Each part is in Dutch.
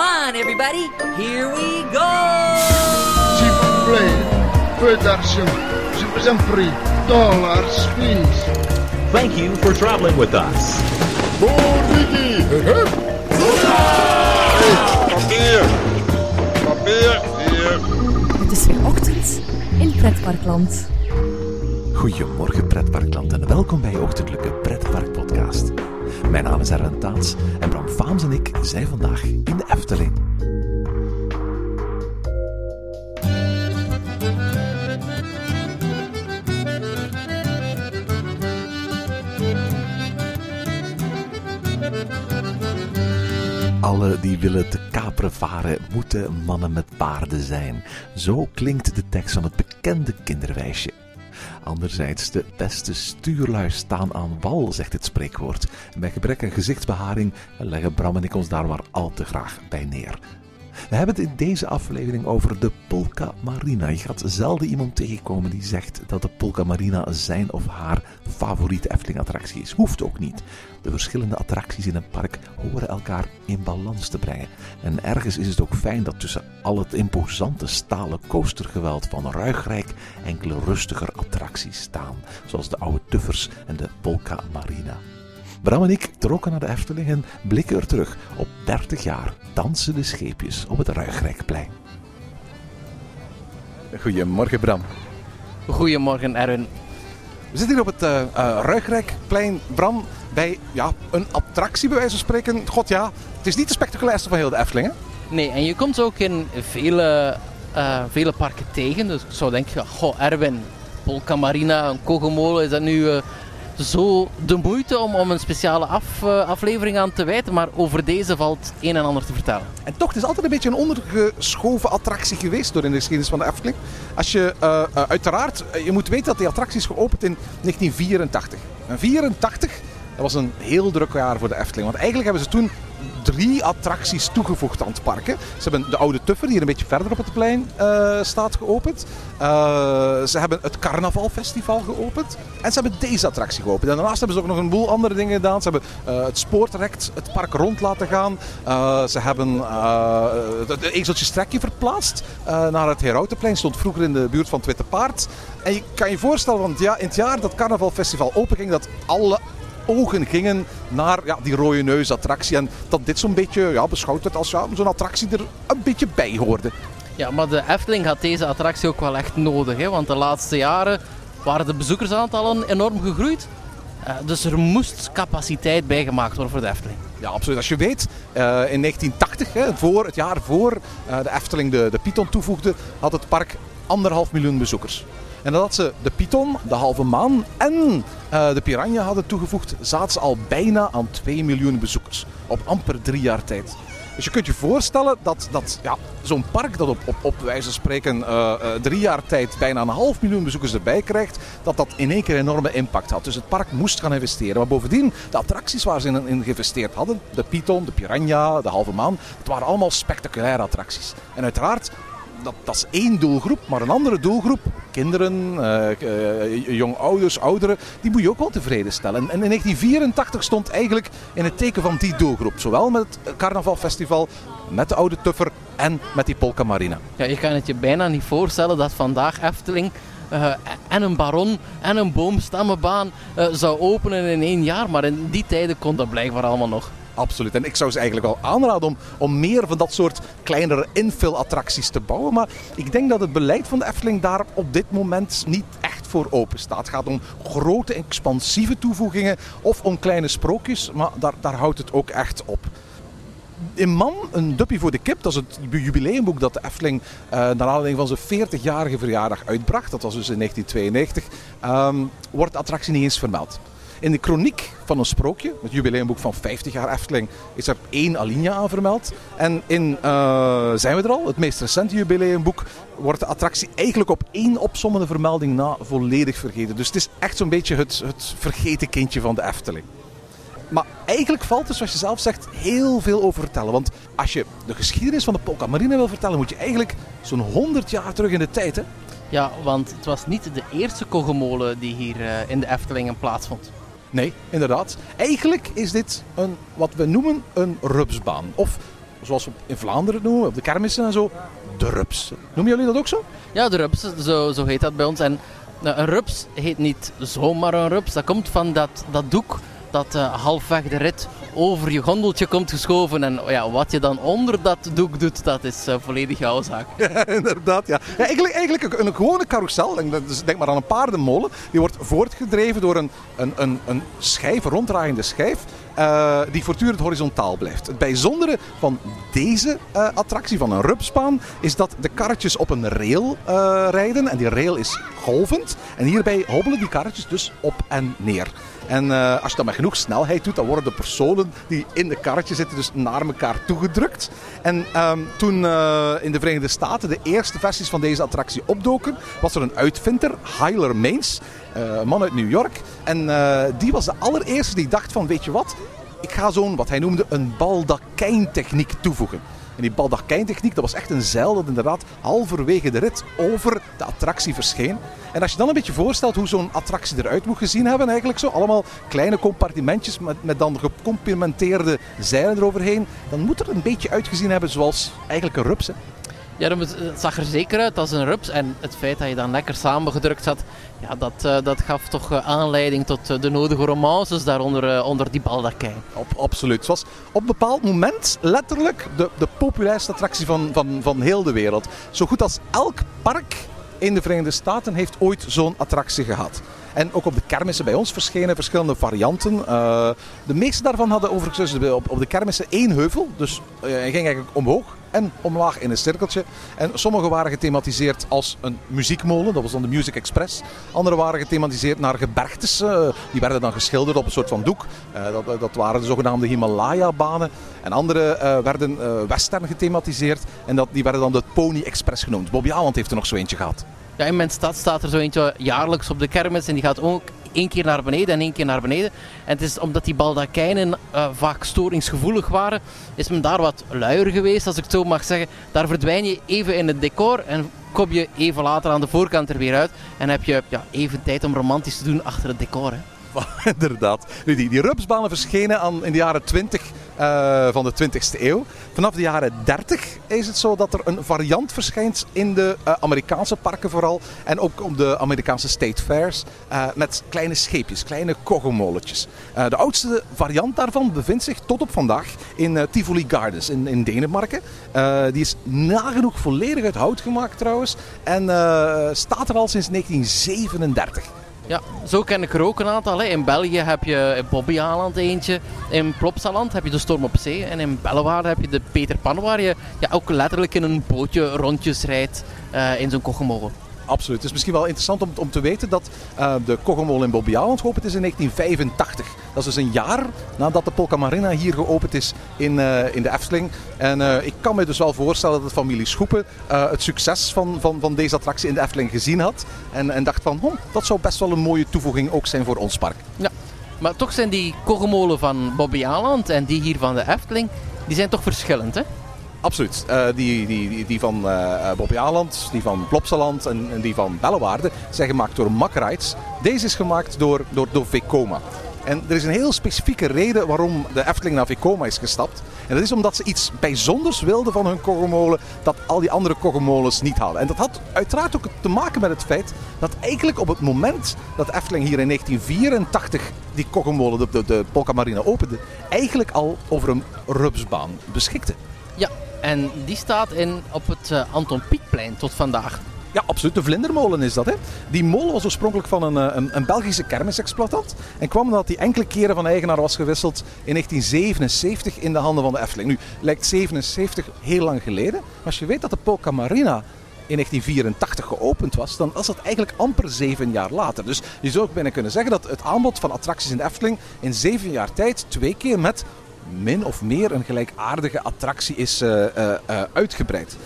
Come on, everybody. Here we go. S'il vous plaît, peu d'argent. Je vous en prie. Dollars, please. Thank you for traveling with us. Ricky. Papier! Papier! Hier! Het is weer ochtend in Pretparkland. Goedemorgen pretparkland en welkom bij je ochtendelijke pretparkpodcast. Mijn naam is Erwin Taats en Bram Faams en ik zijn vandaag in de Efteling. Alle die willen te kaperen varen, moeten mannen met paarden zijn. Zo klinkt de tekst van het bekende kinderwijsje. Anderzijds, de beste stuurlui staan aan wal, zegt het spreekwoord. En bij gebrek aan gezichtsbeharing leggen Bram en ik ons daar maar al te graag bij neer. We hebben het in deze aflevering over de Polka Marina. Je gaat zelden iemand tegenkomen die zegt dat de Polka Marina zijn of haar favoriete Efteling-attractie is. Hoeft ook niet. De verschillende attracties in een park horen elkaar in balans te brengen. En ergens is het ook fijn dat tussen al het imposante stalen coastergeweld van Ruigrijk enkele rustiger attracties staan, zoals de oude Tuffers en de Polka Marina. Bram en ik trokken naar de Efteling en blikken er terug op 30 jaar dansen de scheepjes op het Ruigrijkplein. Goedemorgen Bram. Goedemorgen, Erwin. We zitten hier op het eh eh, Ruigrijkplein, Bram, bij ja, een attractie bij wijze van spreken. God ja, het is niet de spectaculairste van heel de Efteling, hè? Nee, en je komt ook in vele, eh, vele parken tegen. Dus ik zou denken, goh, Erwin, Polka Marina, een kogelmolen, is dat nu eh, zo de moeite om, om een speciale af, eh, aflevering aan te wijten? Maar over deze valt een en ander te vertellen. En toch, het is altijd een beetje een ondergeschoven attractie geweest door in de geschiedenis van de Efteling. Als je, eh, eh, uiteraard, je moet weten dat die attractie is geopend in 1984. En 84, dat was een heel druk jaar voor de Efteling. Want eigenlijk hebben ze toen drie attracties toegevoegd aan het park. hè. Ze hebben de oude Tuffer, die hier een beetje verder op het plein eh, staat, geopend. Eh, ze hebben het Carnavalfestival geopend. En ze hebben deze attractie geopend. En daarnaast hebben ze ook nog een boel andere dingen gedaan. Ze hebben eh, het spoortrekt, het park rond laten gaan. Ze hebben het ezeltje strekje verplaatst naar het Herautenplein. Stond vroeger in de buurt van het Witte Paard. En je kan je voorstellen, want ja, in het jaar dat Carnavalfestival openging, dat alle ogen gingen naar ja, die rode neus attractie. En dat dit zo'n beetje ja, beschouwd werd als ja, zo'n attractie er een beetje bij hoorde. Ja, maar de Efteling had deze attractie ook wel echt nodig. Hè? Want de laatste jaren waren de bezoekersaantallen enorm gegroeid. Eh, dus er moest capaciteit bijgemaakt worden voor de Efteling. Ja, absoluut. Als je weet, eh, in 1980, hè, voor, het jaar voor eh, de Efteling de, de Python toevoegde, had het park anderhalf miljoen bezoekers. En nadat ze de Python, de halve maan en eh, de Piranha hadden toegevoegd, zaten ze al bijna aan 2 miljoen bezoekers. Op amper drie jaar tijd. Dus je kunt je voorstellen dat, dat ja, zo'n park dat op, op, op wijze van spreken eh, eh, drie jaar tijd bijna een half miljoen bezoekers erbij krijgt, dat dat in één keer een enorme impact had. Dus het park moest gaan investeren. Maar bovendien, de attracties waar ze in, in geïnvesteerd hadden, de Python, de Piranha, de halve maan, het waren allemaal spectaculaire attracties. En uiteraard, dat, dat is één doelgroep, maar een andere doelgroep, kinderen, eh, jong ouders, ouderen, die moet je ook wel tevreden stellen. En in 1984 stond eigenlijk in het teken van die doelgroep. Zowel met het carnavalfestival, met de oude Tuffer en met die Polka Marina. Ja, je kan het je bijna niet voorstellen dat vandaag Efteling en een baron en een boomstammenbaan zou openen in één jaar. Maar in die tijden kon dat blijkbaar allemaal nog. Absoluut. En ik zou ze eigenlijk wel aanraden om, om meer van dat soort kleinere infill-attracties te bouwen. Maar ik denk dat het beleid van de Efteling daar op dit moment niet echt voor open staat. Het gaat om grote, expansieve toevoegingen of om kleine sprookjes. Maar daar, daar houdt het ook echt op. In Man, een duppie voor de kip, dat is het jubileumboek dat de Efteling eh, naar aanleiding van zijn 40-jarige verjaardag uitbracht. Dat was dus in 1992. ehm, wordt de attractie niet eens vermeld. In de chroniek van een sprookje, het jubileumboek van 50 jaar Efteling, is er één alinea aan vermeld. En in eh, Zijn we er al, het meest recente jubileumboek, wordt de attractie eigenlijk op één opsommende vermelding na volledig vergeten. Dus het is echt zo'n beetje het, het vergeten kindje van de Efteling. Maar eigenlijk valt er, zoals je zelf zegt, heel veel over vertellen. Want als je de geschiedenis van de Polka Marina wil vertellen, moet je eigenlijk zo'n 100 jaar terug in de tijd. Hè? Ja, want het was niet de eerste kogelmolen die hier eh, in de Eftelingen plaatsvond. Nee, inderdaad. Eigenlijk is dit een, wat we noemen een rupsbaan. Of zoals we in Vlaanderen noemen, op de kermissen en zo, de rups. Noemen jullie dat ook zo? Ja, de rups, zo, zo heet dat bij ons. En nou, een rups heet niet zomaar een rups. Dat komt van dat, dat doek dat uh, halfweg de rit over je gondeltje komt geschoven. En ja, wat je dan onder dat doek doet, dat is uh, volledig jouw zaak. Ja, inderdaad. Ja. ja eigenlijk, eigenlijk een, gewone carousel, denk, denk maar aan een paardenmolen, die wordt voortgedreven door een, een, een, een schijf, een ronddraaiende schijf. Uh, die voortdurend horizontaal blijft. Het bijzondere van deze uh, attractie, van een rupsbaan, is dat de karretjes op een rail uh, rijden. En die rail is golvend. En hierbij hobbelen die karretjes dus op en neer. En als je dat met genoeg snelheid doet, dan worden de personen die in de karretje zitten dus naar elkaar toegedrukt. En um, toen in de Verenigde Staten de eerste versies van deze attractie opdoken, was er een uitvinder, Hyler Mains, een man uit New York. En die was de allereerste die dacht van, weet je wat, ik ga zo'n, wat hij noemde, een baldakijntechniek toevoegen. En die baldakijntechniek, dat was echt een zeil dat inderdaad halverwege de rit over de attractie verscheen. En als je dan een beetje voorstelt hoe zo'n attractie eruit moet gezien hebben, eigenlijk zo, allemaal kleine compartimentjes met, met dan gecomplimenteerde zeilen eroverheen, dan moet er een beetje uitgezien hebben zoals eigenlijk een rups. Ja, het zag er zeker uit als een rups. En het feit dat je dan lekker samengedrukt zat, ja, dat, uh, dat gaf toch uh, aanleiding tot uh, de nodige romances daaronder onder die baldakijn. Op, absoluut. Het was op een bepaald moment letterlijk de, de populairste attractie van, van, van heel de wereld. Zo goed als elk park in de Verenigde Staten heeft ooit zo'n attractie gehad. En ook op de kermissen bij ons verschenen verschillende varianten. De meeste daarvan hadden overigens op, op de kermissen één heuvel. Dus uh, ging eigenlijk omhoog en omlaag in een cirkeltje. En sommige waren gethematiseerd als een muziekmolen, dat was dan de Music Express. Andere waren gethematiseerd naar gebergtes, uh, die werden dan geschilderd op een soort van doek. dat, dat waren de zogenaamde Himalaya-banen. En andere werden western gethematiseerd en dat, die werden dan de Pony Express genoemd. Bobby Aland heeft er nog zo eentje gehad. Ja, in mijn stad staat er zo eentje jaarlijks op de kermis en die gaat ook één keer naar beneden en één keer naar beneden. En het is omdat die baldakijnen uh, vaak storingsgevoelig waren, is men daar wat luier geweest, als ik het zo mag zeggen. Daar verdwijn je even in het decor en kom je even later aan de voorkant er weer uit. En heb je ja, even tijd om romantisch te doen achter het decor. Hè. Inderdaad. Nu, die, die rupsbanen verschenen aan, in de jaren 20 uh, van de 20e eeuw. Vanaf de jaren 30 is het zo dat er een variant verschijnt in de uh, Amerikaanse parken vooral. En ook op de Amerikaanse state fairs. Uh, met kleine scheepjes, kleine koggemolletjes. de oudste variant daarvan bevindt zich tot op vandaag in Tivoli Gardens in, in Denemarken. die is nagenoeg volledig uit hout gemaakt trouwens. En staat er al sinds 1937. Ja, zo ken ik er ook een aantal. Hè. In België heb je in Bobbejaanland eentje. In Plopsaland heb je de Storm op Zee. En in Bellewaarde heb je de Peter Pan, waar je ja, ook letterlijk in een bootje rondjes rijdt uh, in zo'n koggemolen. Absoluut. Het is misschien wel interessant om, om te weten dat uh, de Koggemol in Bobbejaanland geopend is in 1985. Dat is dus een jaar nadat de Polka Marina hier geopend is in, uh, in de Efteling. En uh, ik kan me dus wel voorstellen dat de familie Schoepen het succes van, van, van deze attractie in de Efteling gezien had. En, en dacht van, hm, dat zou best wel een mooie toevoeging ook zijn voor ons park. Ja, maar toch zijn die Koggemolen van Bobbejaanland en die hier van de Efteling, die zijn toch verschillend hè? Absoluut. Uh, die, die, die van uh, Bobby Aland, die van Plopsaland en, en, die van Bellewaarde zijn gemaakt door Mack Rides. Deze is gemaakt door, door, door Vekoma. En er is een heel specifieke reden waarom de Efteling naar Vekoma is gestapt. En dat is omdat ze iets bijzonders wilden van hun koggemolen dat al die andere koggemolens niet hadden. En dat had uiteraard ook te maken met het feit dat eigenlijk op het moment dat Efteling hier in 1984 die koggemolen, de, de, Polka Marina opende, eigenlijk al over een rupsbaan beschikte. Ja, en die staat in, op het uh, Anton Pieckplein tot vandaag. Ja, absoluut. De vlindermolen is dat. Hè. Die molen was oorspronkelijk van een, een, een Belgische kermisexploitant. En kwam omdat hij enkele keren van eigenaar was gewisseld in 1977 in de handen van de Efteling. Nu, lijkt 77 heel lang geleden. Maar als je weet dat de Polka Marina in 1984 geopend was, dan was dat eigenlijk amper zeven jaar later. Dus je zou ook bijna kunnen zeggen dat het aanbod van attracties in de Efteling in zeven jaar tijd twee keer met min of meer een gelijkaardige attractie is uh, uh, uh, uitgebreid.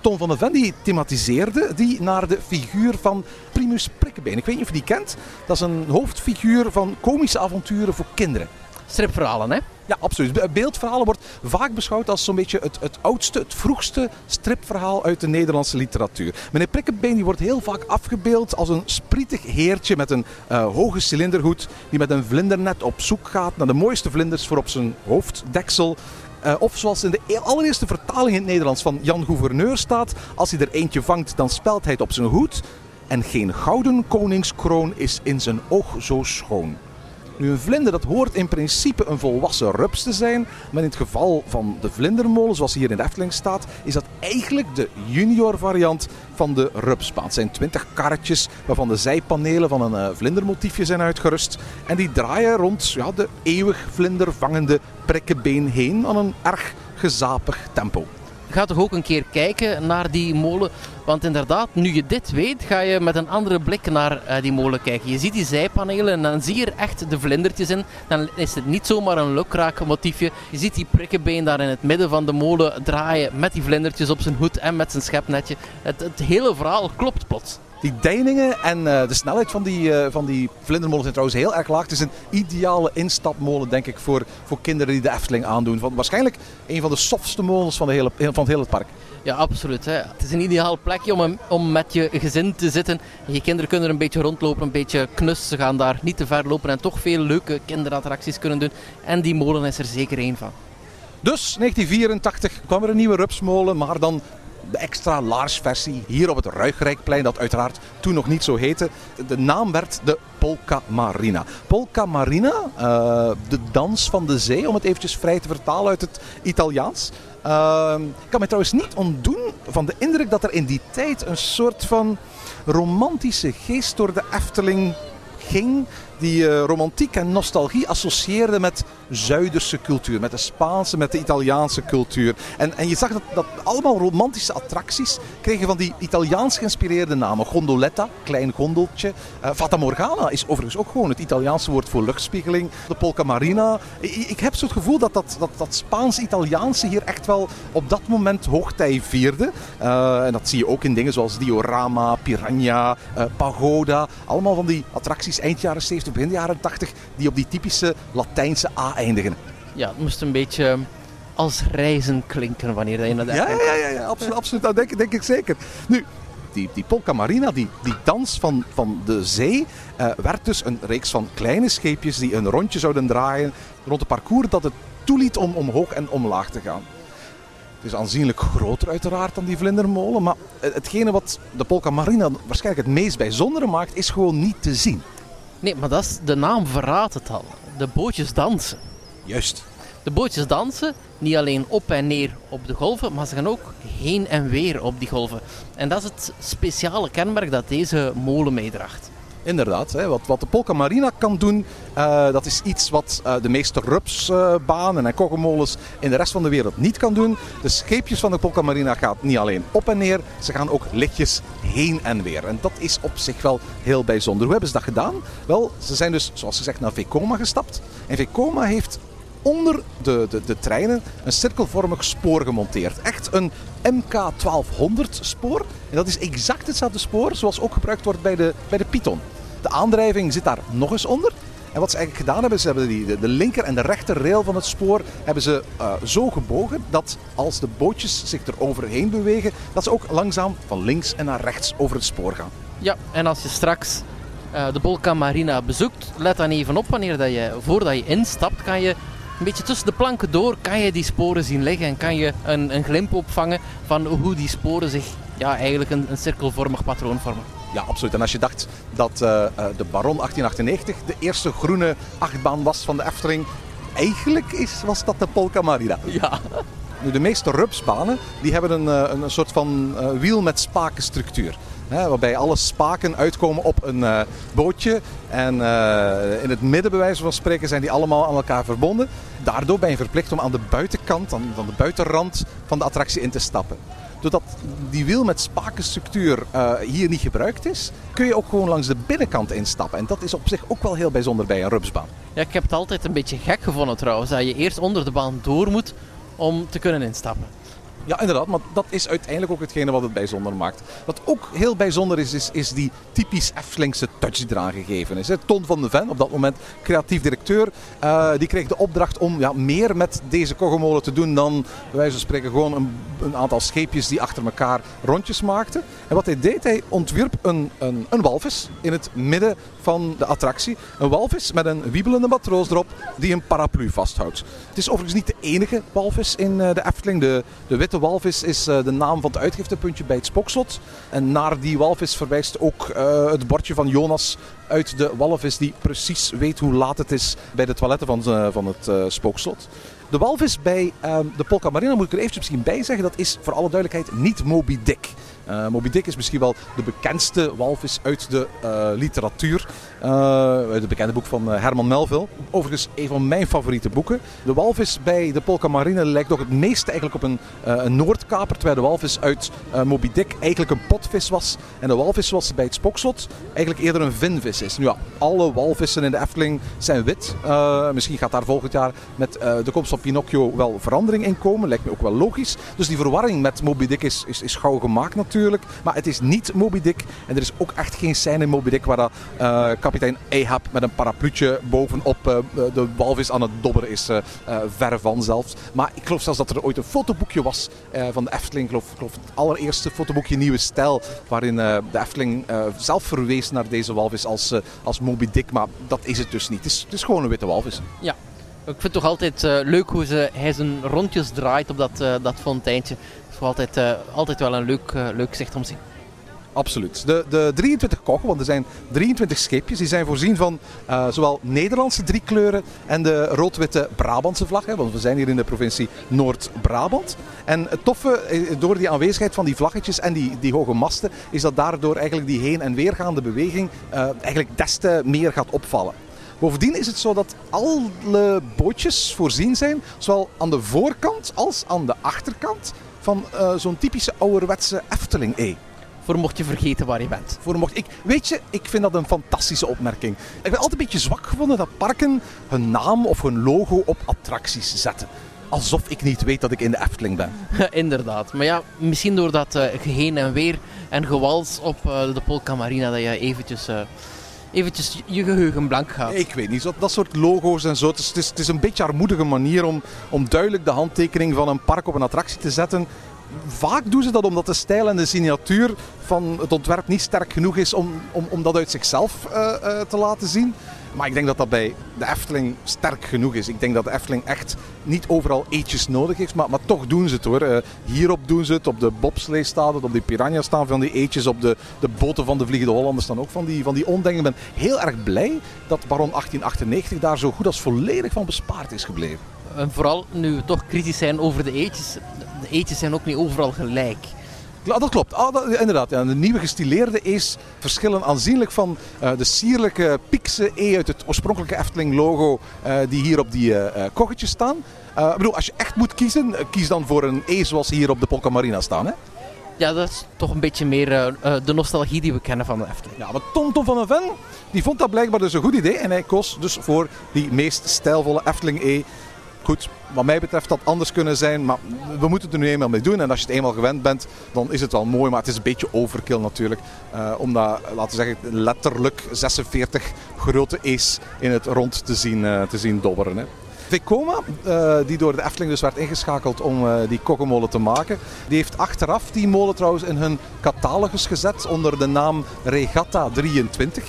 Tom van der Ven die thematiseerde die naar de figuur van Primus Prikkebeen. Ik weet niet of je die kent. Dat is een hoofdfiguur van komische avonturen voor kinderen. Stripverhalen, hè? Ja, absoluut. Beeldverhalen wordt vaak beschouwd als zo'n beetje het, het oudste, het vroegste stripverhaal uit de Nederlandse literatuur. Meneer Prikkebeen die wordt heel vaak afgebeeld als een sprietig heertje met een uh, hoge cilinderhoed die met een vlindernet op zoek gaat naar de mooiste vlinders voor op zijn hoofddeksel. Eh, of zoals in de e- allereerste vertaling in het Nederlands van Jan Gouverneur staat: Als hij er eentje vangt, dan spelt hij het op zijn hoed. En geen gouden koningskroon is in zijn oog zo schoon. Een vlinder dat hoort in principe een volwassen rups te zijn. Maar in het geval van de vlindermolen, zoals hier in de Efteling staat, is dat eigenlijk de junior variant van de rupsbaan. Het zijn twintig karretjes waarvan de zijpanelen van een eh, vlindermotiefje zijn uitgerust. En die draaien rond ja, de eeuwig vlindervangende prikkenbeen heen aan een erg gezapig tempo. Ga toch ook een keer kijken naar die molen. Want inderdaad, nu je dit weet, ga je met een andere blik naar eh, die molen kijken. Je ziet die zijpanelen en dan zie je er echt de vlindertjes in. Dan is het niet zomaar een lukraak motiefje. Je ziet die prikkenbeen daar in het midden van de molen draaien met die vlindertjes op zijn hoed en met zijn schepnetje. Het, het hele verhaal klopt plots. Die deiningen en eh, de snelheid van die, eh, van die vlindermolen zijn trouwens heel erg laag. Het is een ideale instapmolen, denk ik, voor, voor kinderen die de Efteling aandoen. Van, waarschijnlijk een van de softste molens van, de hele, van het hele park. Ja, absoluut. Hè. Het is een ideaal plekje om, een- om met je gezin te zitten. Je kinderen kunnen er een beetje rondlopen, een beetje knus. Ze gaan daar niet te ver lopen en toch veel leuke kinderattracties kunnen doen. En die molen is er zeker één van. Dus 1984 kwam er een nieuwe rupsmolen, maar dan de extra large versie hier op het Ruigrijkplein, dat uiteraard toen nog niet zo heette. De naam werd de Polka Marina. Polka Marina, eh, de dans van de zee, om het eventjes vrij te vertalen uit het Italiaans. Eh, ik kan me trouwens niet ontdoen van de indruk dat er in die tijd een soort van romantische geest door de Efteling ging. Die eh, romantiek en nostalgie associeerde met Zuiderse cultuur. Met de Spaanse, met de Italiaanse cultuur. En, en je zag dat, dat allemaal romantische attracties kregen van die Italiaans geïnspireerde namen. Gondoletta, klein gondeltje. Eh, Fata Morgana is overigens ook gewoon het Italiaanse woord voor luchtspiegeling. De Polka Marina. Ik, ik heb zo het gevoel dat dat, dat, dat Spaans-Italiaanse hier echt wel op dat moment hoogtij vierde. Eh, en dat zie je ook in dingen zoals Diorama, Piranha, Pagoda. Allemaal van die attracties eind jaren 70, begin jaren 80 die op die typische Latijnse A eindigen. Ja, het moest een beetje als reizen klinken wanneer je de Ja, ja, ja, ja absoluut, absoluut. Dat denk, denk ik zeker. Nu, die, die Polka Marina, die, die dans van, van de zee, eh, werd dus een reeks van kleine scheepjes die een rondje zouden draaien rond een parcours dat het toeliet om omhoog en omlaag te gaan. Het is aanzienlijk groter uiteraard dan die vlindermolen, maar hetgene wat de Polka Marina waarschijnlijk het meest bijzondere maakt, is gewoon niet te zien. Nee, maar dat is, de naam verraadt het al. De bootjes dansen. Juist. De bootjes dansen niet alleen op en neer op de golven, maar ze gaan ook heen en weer op die golven. En dat is het speciale kenmerk dat deze molen meedraagt. Inderdaad, hè, wat, wat de Polka Marina kan doen, eh, dat is iets wat eh, de meeste rupsbanen en koggemolens in de rest van de wereld niet kan doen. De scheepjes van de Polka Marina gaan niet alleen op en neer, ze gaan ook lichtjes heen en weer. En dat is op zich wel heel bijzonder. Hoe hebben ze dat gedaan? Wel, ze zijn dus, zoals gezegd, naar Vekoma gestapt. En Vekoma heeft onder de, de, de treinen een cirkelvormig spoor gemonteerd. Echt een MK1200 spoor. En dat is exact hetzelfde spoor zoals ook gebruikt wordt bij de, bij de Python. De aandrijving zit daar nog eens onder. En wat ze eigenlijk gedaan hebben, ze hebben die, de, linker en de rechter rail van het spoor hebben ze eh, zo gebogen dat als de bootjes zich er overheen bewegen, dat ze ook langzaam van links en naar rechts over het spoor gaan. Ja, en als je straks eh, de Bolka Marina bezoekt, let dan even op wanneer dat je, voordat je instapt, kan je een beetje tussen de planken door, kan je die sporen zien liggen en kan je een, een glimp opvangen van hoe die sporen zich ja, eigenlijk een, een cirkelvormig patroon vormen. Ja, absoluut. En als je dacht dat eh, eh, de Baron 1898 de eerste groene achtbaan was van de Efteling, eigenlijk is, was dat de Polka Marina. Ja. Nu, de meeste rupsbanen die hebben een, eh, een, een soort van wiel met spakenstructuur. Waarbij alle spaken uitkomen op een eh, bootje. En eh, in het midden, bij wijze van spreken, zijn die allemaal aan elkaar verbonden. Daardoor ben je verplicht om aan de buitenkant, aan, aan de buitenrand van de attractie in te stappen. Doordat die wiel met spakenstructuur eh, hier niet gebruikt is, kun je ook gewoon langs de binnenkant instappen. En dat is op zich ook wel heel bijzonder bij een rupsbaan. ja, ik heb het altijd een beetje gek gevonden trouwens, dat je eerst onder de baan door moet om te kunnen instappen. Ja, inderdaad, maar dat is uiteindelijk ook hetgene wat het bijzonder maakt. Wat ook heel bijzonder is, is, is die typisch Eftelingse touch die eraan gegeven is. Ton van de Ven, op dat moment creatief directeur, eh, die kreeg de opdracht om ja, meer met deze koggemolen te doen dan, bij wijze van spreken, gewoon een, een aantal scheepjes die achter elkaar rondjes maakten. En wat hij deed, hij ontwierp een, een, een walvis in het midden van de attractie. Een walvis met een wiebelende matroos erop die een paraplu vasthoudt. Het is overigens niet de enige walvis in eh, de Efteling. De, de witte walvis is eh, de naam van het uitgiftepuntje bij het Spokslot. En naar die walvis verwijst ook eh, het bordje van Jonas uit de walvis die precies weet hoe laat het is bij de toiletten van, van het eh, Spookslot. De walvis bij ehm, de Polka Marina, moet ik er eventjes misschien bij zeggen, dat is voor alle duidelijkheid niet Moby Dick. Eh, Moby Dick is misschien wel de bekendste walvis uit de eh, literatuur. Eh, uit het bekende boek van eh, Herman Melville. Overigens een van mijn favoriete boeken. De walvis bij de Polka Marine lijkt nog het meest eigenlijk op een, eh, een Noordkaper. Terwijl de walvis uit eh, Moby Dick eigenlijk een potvis was. En de walvis zoals bij het Spokslot eigenlijk eerder een vinvis is. Nu alle walvissen in de Efteling zijn wit. Eh, misschien gaat daar volgend jaar met eh, de komst van Pinocchio wel verandering in komen. Lijkt me ook wel logisch. Dus die verwarring met Moby Dick is, is, is gauw gemaakt natuurlijk. Maar het is niet Moby Dick. En er is ook echt geen scène in Moby Dick waar dat, eh, kapitein Ahab met een parapluutje bovenop eh, de walvis aan het dobberen is. eh eh, verre van zelfs. Maar ik geloof zelfs dat er ooit een fotoboekje was van de Efteling. Ik geloof, ik het allereerste fotoboekje Nieuwe Stijl. Waarin de Efteling zelf verwees naar deze walvis als, als Moby Dick. Maar dat is het dus niet. Het is, het is gewoon een witte walvis. Ja. Ik vind het toch altijd leuk hoe ze, hij zijn rondjes draait op dat, dat fonteintje. Dat is altijd, altijd wel een leuk, leuk zicht om te zien. Absoluut. De, de 23 koggen, want er zijn 23 scheepjes, die zijn voorzien van eh, zowel Nederlandse drie kleuren en de rood-witte Brabantse vlag. Want we zijn hier in de provincie Noord-Brabant. En het toffe, eh, door die aanwezigheid van die vlaggetjes en die, die hoge masten, is dat daardoor eigenlijk die heen- en weergaande beweging eh, eigenlijk des te meer gaat opvallen. Bovendien is het zo dat alle bootjes voorzien zijn, zowel aan de voorkant als aan de achterkant, van zo'n typische ouderwetse Efteling-E. Voor mocht je vergeten waar je bent. Voor mocht ik, weet je, ik vind dat een fantastische opmerking. Ik ben altijd een beetje zwak gevonden dat parken hun naam of hun logo op attracties zetten. Alsof ik niet weet dat ik in de Efteling ben. Inderdaad. Maar ja, misschien door dat eh, geheen en weer en gewals op eh, de Polka Marina dat je eventjes, eh, eventjes je geheugen blank gaat. Ik weet niet, dat soort logo's en zo. Het is, het is, het is een beetje armoedige manier om, om duidelijk de handtekening van een park op een attractie te zetten. Vaak doen ze dat omdat de stijl en de signatuur van het ontwerp niet sterk genoeg is om, om, om dat uit zichzelf eh, eh, te laten zien. Maar ik denk dat dat bij de Efteling sterk genoeg is. Ik denk dat de Efteling echt niet overal eetjes nodig heeft, maar, maar toch doen ze het hoor. Eh, hierop doen ze het, op de bobslee staat het, op die piranha staan van die eetjes, op de, de boten van de Vliegende Hollanders staan ook van die, van die ondingen. Ik ben heel erg blij dat Baron 1898 daar zo goed als volledig van bespaard is gebleven. En vooral nu we toch kritisch zijn over de eetjes. De eetjes zijn ook niet overal gelijk. Dat klopt. Ah, dat- inderdaad, ja. de nieuwe gestileerde E's verschillen aanzienlijk van eh, de sierlijke Piekse E uit het oorspronkelijke Efteling-logo eh, die hier op die eh, koggetjes staan. Ik bedoel, als je echt moet kiezen, kies dan voor een E zoals hier op de Polka Marina staan. Hè? Ja, dat is toch een beetje meer de nostalgie die we kennen van de Efteling. Ja, maar Tom Tom van den Ven die vond dat blijkbaar dus een goed idee en hij koos dus voor die meest stijlvolle Efteling E. Goed, wat mij betreft had anders kunnen zijn, maar we moeten het er nu eenmaal mee doen. En als je het eenmaal gewend bent, dan is het wel mooi, maar het is een beetje overkill natuurlijk. Eh, om dat, laten we zeggen, letterlijk 46 grote E's in het rond te zien, eh, te zien dobberen. Hè. Vekoma, eh, die door de Efteling dus werd ingeschakeld om die kokkenmolen te maken, die heeft achteraf die molen trouwens in hun catalogus gezet onder de naam Regatta 23.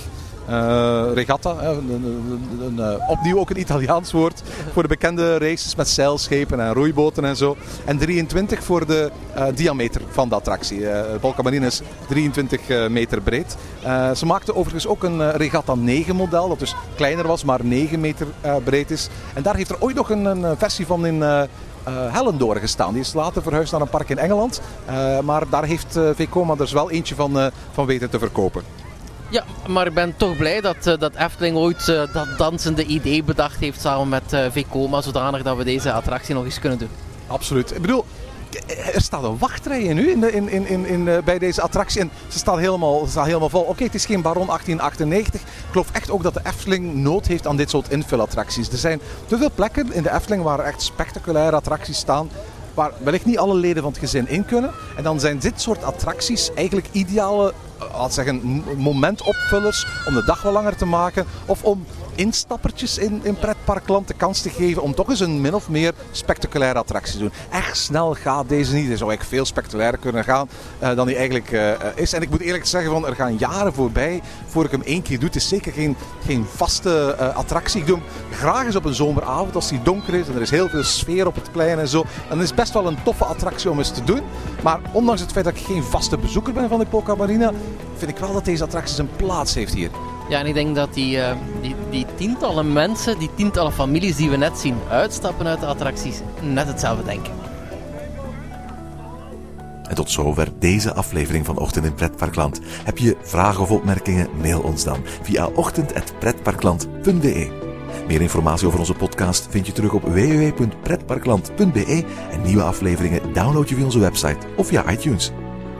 Eh, regatta, een- eh, opnieuw ook een Italiaans woord voor de bekende races met zeilschepen en roeiboten en zo. En 23 voor de eh, diameter van de attractie. Eh Polka is 23 eh, meter breed. Ze maakten overigens ook een Regatta 9 model, dat dus kleiner was, maar 9 meter breed is. En daar heeft er ooit nog een, een versie van in... Hellendoorn gestaan. Die is later verhuisd naar een park in Engeland. Maar daar heeft eh Vekoma dus wel eentje van, van weten te verkopen. Ja, maar ik ben toch blij dat, eh, dat Efteling ooit eh, dat dansende idee bedacht heeft samen met eh Vekoma, zodanig dat we deze attractie nog eens kunnen doen. Absoluut. Ik bedoel, er staat een wachtrij nu in de, in, in, in, in, bij deze attractie. En ze staat helemaal, ze staat helemaal vol. Oké, het is geen Baron 1898. Ik geloof echt ook dat de Efteling nood heeft aan dit soort invulattracties. Er zijn te veel plekken in de Efteling waar echt spectaculaire attracties staan. Waar wellicht niet alle leden van het gezin in kunnen. En dan zijn dit soort attracties eigenlijk ideale eh, we zeggen, momentopvullers om de dag wat langer te maken. Of om instappertjes in, in pretparkland de kans te geven om toch eens een min of meer spectaculaire attractie te doen. Echt snel gaat deze niet. Hij zou eigenlijk veel spectaculairder kunnen gaan uh, dan hij eigenlijk uh, is. En ik moet eerlijk zeggen, van, er gaan jaren voorbij voor ik hem één keer doe. Het is zeker geen, geen vaste uh, attractie. Ik doe hem graag eens op een zomeravond als hij donker is en er is heel veel sfeer op het plein en zo. En het is best wel een toffe attractie om eens te doen. Maar ondanks het feit dat ik geen vaste bezoeker ben van de Poca Marina, vind ik wel dat deze attractie zijn plaats heeft hier. Ja, en ik denk dat die, uh, die, die, tientallen mensen, die tientallen families die we net zien uitstappen uit de attracties, net hetzelfde denken. En tot zover deze aflevering van Ochtend in Pretparkland. Heb je vragen of opmerkingen? Mail ons dan via ochtend.pretparkland.be. Meer informatie over onze podcast vind je terug op www.pretparkland.be en nieuwe afleveringen download je via onze website of via iTunes.